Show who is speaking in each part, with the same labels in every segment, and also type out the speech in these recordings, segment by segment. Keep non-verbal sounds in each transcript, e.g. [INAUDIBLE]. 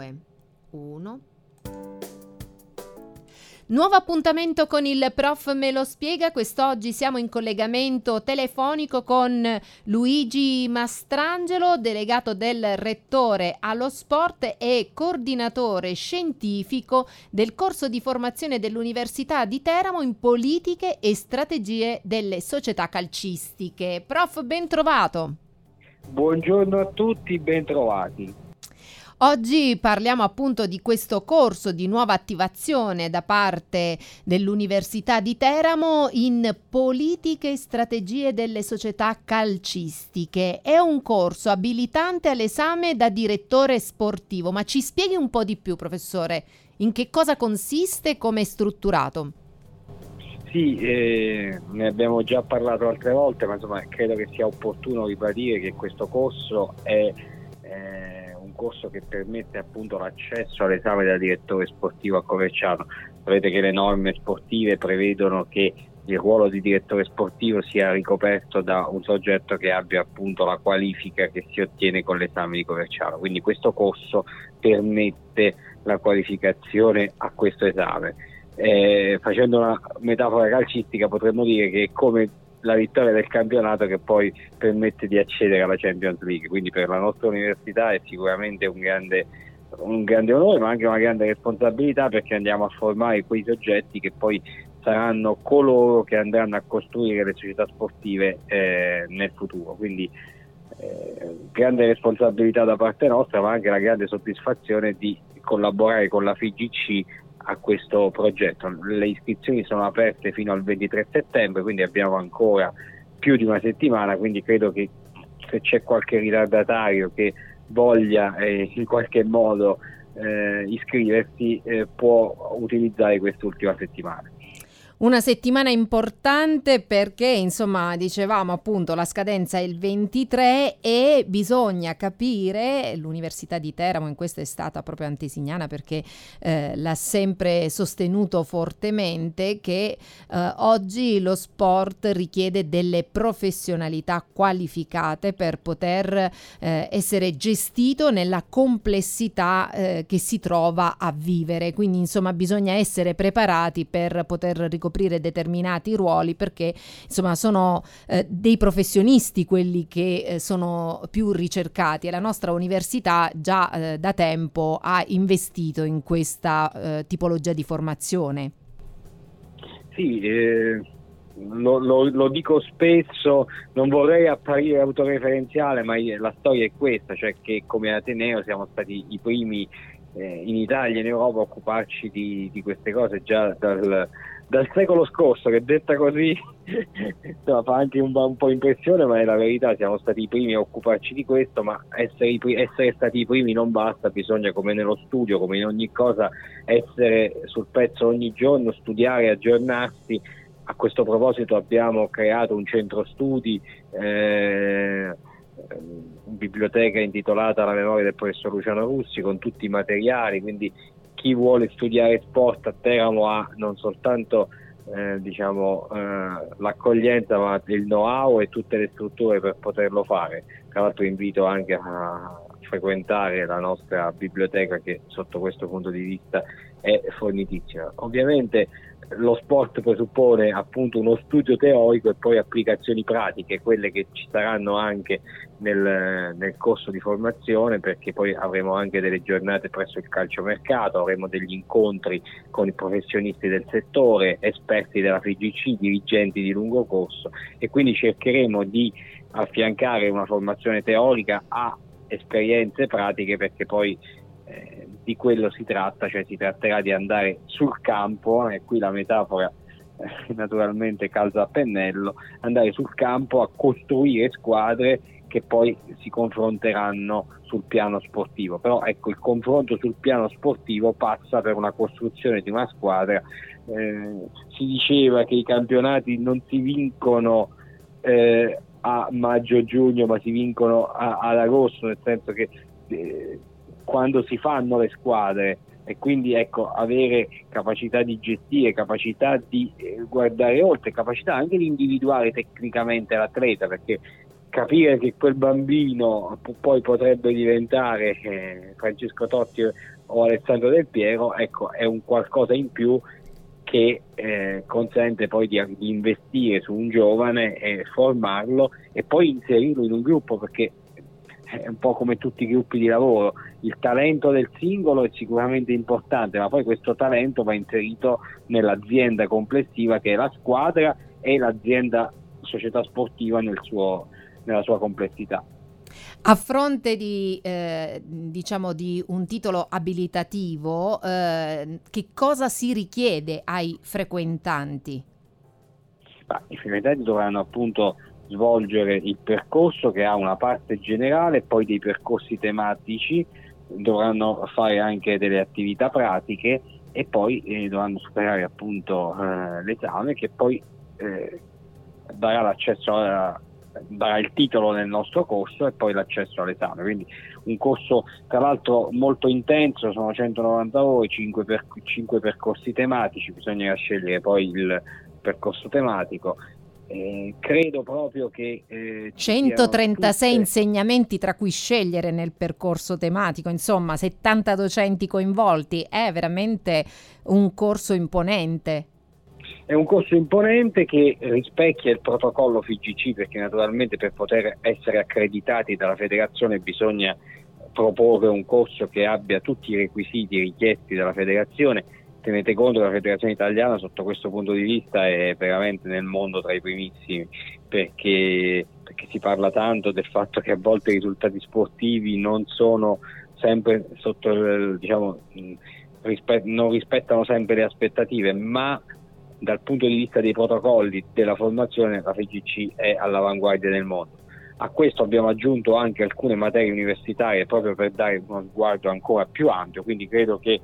Speaker 1: 2, 1. Nuovo appuntamento con il prof me lo spiega. Quest'oggi siamo in collegamento telefonico con Luigi Mastrangelo, delegato del rettore allo sport e coordinatore scientifico del corso di formazione dell'Università di Teramo in politiche e strategie delle società calcistiche. Prof, ben trovato.
Speaker 2: Buongiorno a tutti, ben trovati.
Speaker 1: Oggi parliamo appunto di questo corso di nuova attivazione da parte dell'Università di Teramo in politiche e strategie delle società calcistiche. È un corso abilitante all'esame da direttore sportivo, ma ci spieghi un po' di più, professore, in che cosa consiste e come è strutturato?
Speaker 2: Sì, eh, ne abbiamo già parlato altre volte, ma insomma credo che sia opportuno ribadire che questo corso è eh, un corso che permette appunto l'accesso all'esame da direttore sportivo a Coverciano. Sapete che le norme sportive prevedono che il ruolo di direttore sportivo sia ricoperto da un soggetto che abbia appunto la qualifica che si ottiene con l'esame di Coverciano. Quindi questo corso permette la qualificazione a questo esame. Eh, facendo una metafora calcistica potremmo dire che è come la vittoria del campionato che poi permette di accedere alla Champions League. Quindi per la nostra università è sicuramente un grande, un grande onore, ma anche una grande responsabilità perché andiamo a formare quei soggetti che poi saranno coloro che andranno a costruire le società sportive eh, nel futuro. Quindi eh, grande responsabilità da parte nostra, ma anche la grande soddisfazione di collaborare con la FIGC a questo progetto. Le iscrizioni sono aperte fino al 23 settembre, quindi abbiamo ancora più di una settimana, quindi credo che se c'è qualche ritardatario che voglia eh, in qualche modo eh, iscriversi eh, può utilizzare quest'ultima settimana.
Speaker 1: Una settimana importante perché, insomma, dicevamo appunto la scadenza è il 23 e bisogna capire, l'Università di Teramo in questo è stata proprio antesignana perché eh, l'ha sempre sostenuto fortemente, che eh, oggi lo sport richiede delle professionalità qualificate per poter eh, essere gestito nella complessità eh, che si trova a vivere. Quindi, insomma, bisogna essere preparati per poter ricoprire ricoprire determinati ruoli perché insomma sono eh, dei professionisti quelli che eh, sono più ricercati e la nostra università già eh, da tempo ha investito in questa eh, tipologia di formazione.
Speaker 2: Sì, eh, lo, lo, lo, dico spesso, non vorrei apparire autoreferenziale, ma la storia è questa, cioè che come Ateneo siamo stati i primi eh, in Italia e in Europa a occuparci di, di queste cose già dal, dal secolo scorso, che detta così [LAUGHS] insomma, fa anche un, un, po' impressione, ma è la verità, siamo stati i primi a occuparci di questo, ma essere, essere, stati i primi non basta, bisogna come nello studio, come in ogni cosa, essere sul pezzo ogni giorno, studiare, aggiornarsi. A questo proposito abbiamo creato un centro studi, eh, biblioteca intitolata alla memoria del professor Luciano Russi con tutti i materiali, quindi chi vuole studiare sport a Teramo ha non soltanto eh, diciamo, eh, l'accoglienza ma il know-how e tutte le strutture per poterlo fare. Tra l'altro invito anche a frequentare la nostra biblioteca che sotto questo punto di vista è fornitissima. Ovviamente lo sport presuppone appunto uno studio teorico e poi applicazioni pratiche, quelle che ci saranno anche nel, nel, corso di formazione perché poi avremo anche delle giornate presso il calciomercato, avremo degli incontri con i professionisti del settore, esperti della FIGC, dirigenti di lungo corso e quindi cercheremo di affiancare una formazione teorica a esperienze pratiche perché poi di quello si tratta, cioè si tratterà di andare sul campo, e qui la metafora eh, naturalmente calza a pennello, andare sul campo a costruire squadre che poi si confronteranno sul piano sportivo. Però ecco, il confronto sul piano sportivo passa per una costruzione di una squadra. Eh, si diceva che i campionati non si vincono eh, a maggio-giugno, ma si vincono a, ad agosto, nel senso che eh, quando si fanno le squadre. E quindi ecco, avere capacità di gestire, capacità di eh, guardare oltre, capacità anche di individuare tecnicamente l'atleta perché capire che quel bambino poi potrebbe diventare eh, Francesco Totti o Alessandro Del Piero, ecco, è un qualcosa in più che eh, consente poi di, di, investire su un giovane e formarlo e poi inserirlo in un gruppo perché è un po' come tutti i gruppi di lavoro, il talento del singolo è sicuramente importante, ma poi questo talento va inserito nell'azienda complessiva che è la squadra e l'azienda società sportiva nel suo, nella sua complessità.
Speaker 1: A fronte di, eh, diciamo di un titolo abilitativo, eh, che cosa si richiede ai frequentanti?
Speaker 2: Bah, I frequentanti dovranno appunto svolgere il percorso che ha una parte generale poi dei percorsi tematici, dovranno fare anche delle attività pratiche e poi eh, dovranno superare appunto eh, l'esame che poi eh, darà l'accesso a, darà il titolo nel nostro corso e poi l'accesso all'esame. Quindi un corso tra l'altro molto intenso, sono 190 ore, 5, per, 5 percorsi tematici, bisogna scegliere poi il percorso tematico. Eh, credo proprio che
Speaker 1: eh, 136 tutte... insegnamenti tra cui scegliere nel percorso tematico, insomma 70 docenti coinvolti, è veramente un corso imponente.
Speaker 2: È un corso imponente che rispecchia il protocollo FIGC perché naturalmente per poter essere accreditati dalla federazione bisogna proporre un corso che abbia tutti i requisiti richiesti dalla federazione. Tenete conto che la federazione italiana sotto questo punto di vista è veramente nel mondo tra i primissimi perché, perché si parla tanto del fatto che a volte i risultati sportivi non sono sempre sotto, diciamo, non rispettano sempre le aspettative, ma dal punto di vista dei protocolli della formazione la FGC è all'avanguardia nel mondo. A questo abbiamo aggiunto anche alcune materie universitarie proprio per dare uno sguardo ancora più ampio, quindi credo che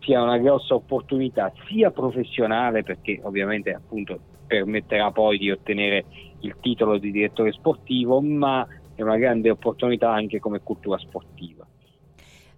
Speaker 2: sia una grossa opportunità sia professionale perché ovviamente appunto permetterà poi di ottenere il titolo di direttore sportivo, ma è una grande opportunità anche come cultura sportiva.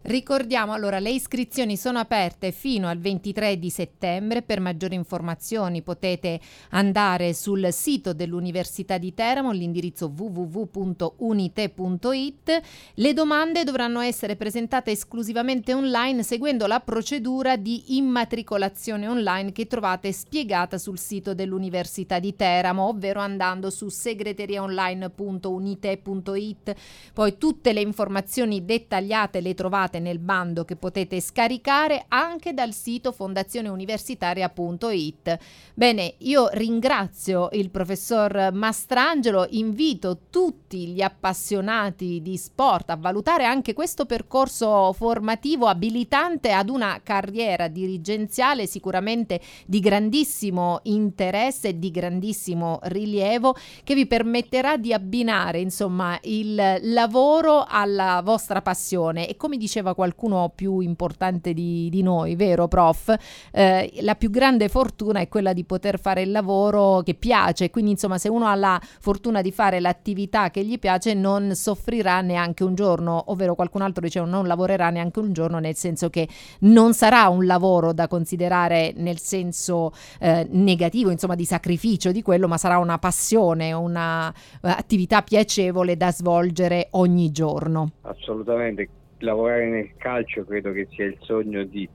Speaker 1: Ricordiamo allora le iscrizioni sono aperte fino al 23 di settembre. Per maggiori informazioni potete andare sul sito dell'Università di Teramo, l'indirizzo www.unite.it. Le domande dovranno essere presentate esclusivamente online seguendo la procedura di immatricolazione online che trovate spiegata sul sito dell'Università di Teramo, ovvero andando su segreteriaonline.unite.it. Poi tutte le informazioni dettagliate le trovate trovate nel bando che potete scaricare anche dal sito fondazioneuniversitaria.it. Bene, io ringrazio il professor Mastrangelo, invito tutti gli appassionati di sport a valutare anche questo percorso formativo abilitante ad una carriera dirigenziale sicuramente di grandissimo interesse e di grandissimo rilievo che vi permetterà di abbinare insomma il lavoro alla vostra passione e come diceva diceva qualcuno più importante di, di noi, vero prof? Eh, la più grande fortuna è quella di poter fare il lavoro che piace, quindi insomma se uno ha la fortuna di fare l'attività che gli piace non soffrirà neanche un giorno, ovvero qualcun altro diceva non lavorerà neanche un giorno, nel senso che non sarà un lavoro da considerare nel senso eh, negativo, insomma di sacrificio di quello, ma sarà una passione, un'attività uh, piacevole da svolgere ogni giorno.
Speaker 2: Assolutamente lavorare nel calcio credo che sia il sogno di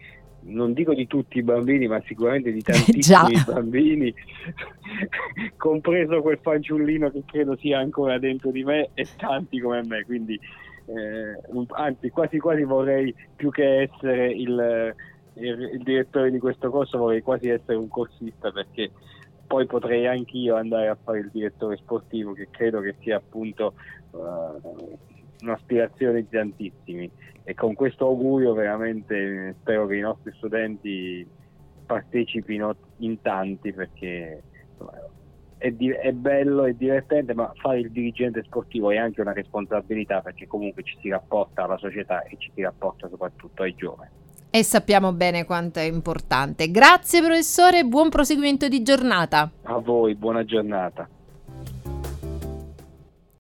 Speaker 2: non dico di tutti i bambini, ma sicuramente di [LAUGHS] tantissimi bambini, [LAUGHS] compreso quel fanciullino che credo sia ancora dentro di me e tanti come me. Quindi, eh, anzi, quasi quasi vorrei più che essere il, il, il, direttore di questo corso, vorrei quasi essere un corsista perché poi potrei anch'io andare a fare il direttore sportivo, che credo che sia appunto. Uh, un'aspirazione di tantissimi e con questo augurio veramente spero che i nostri studenti partecipino in tanti perché è, di- è bello e divertente ma fare il dirigente sportivo è anche una responsabilità perché comunque ci si rapporta alla società e ci si rapporta soprattutto ai giovani.
Speaker 1: E sappiamo bene quanto è importante. Grazie professore, buon proseguimento di giornata.
Speaker 2: A voi, buona giornata.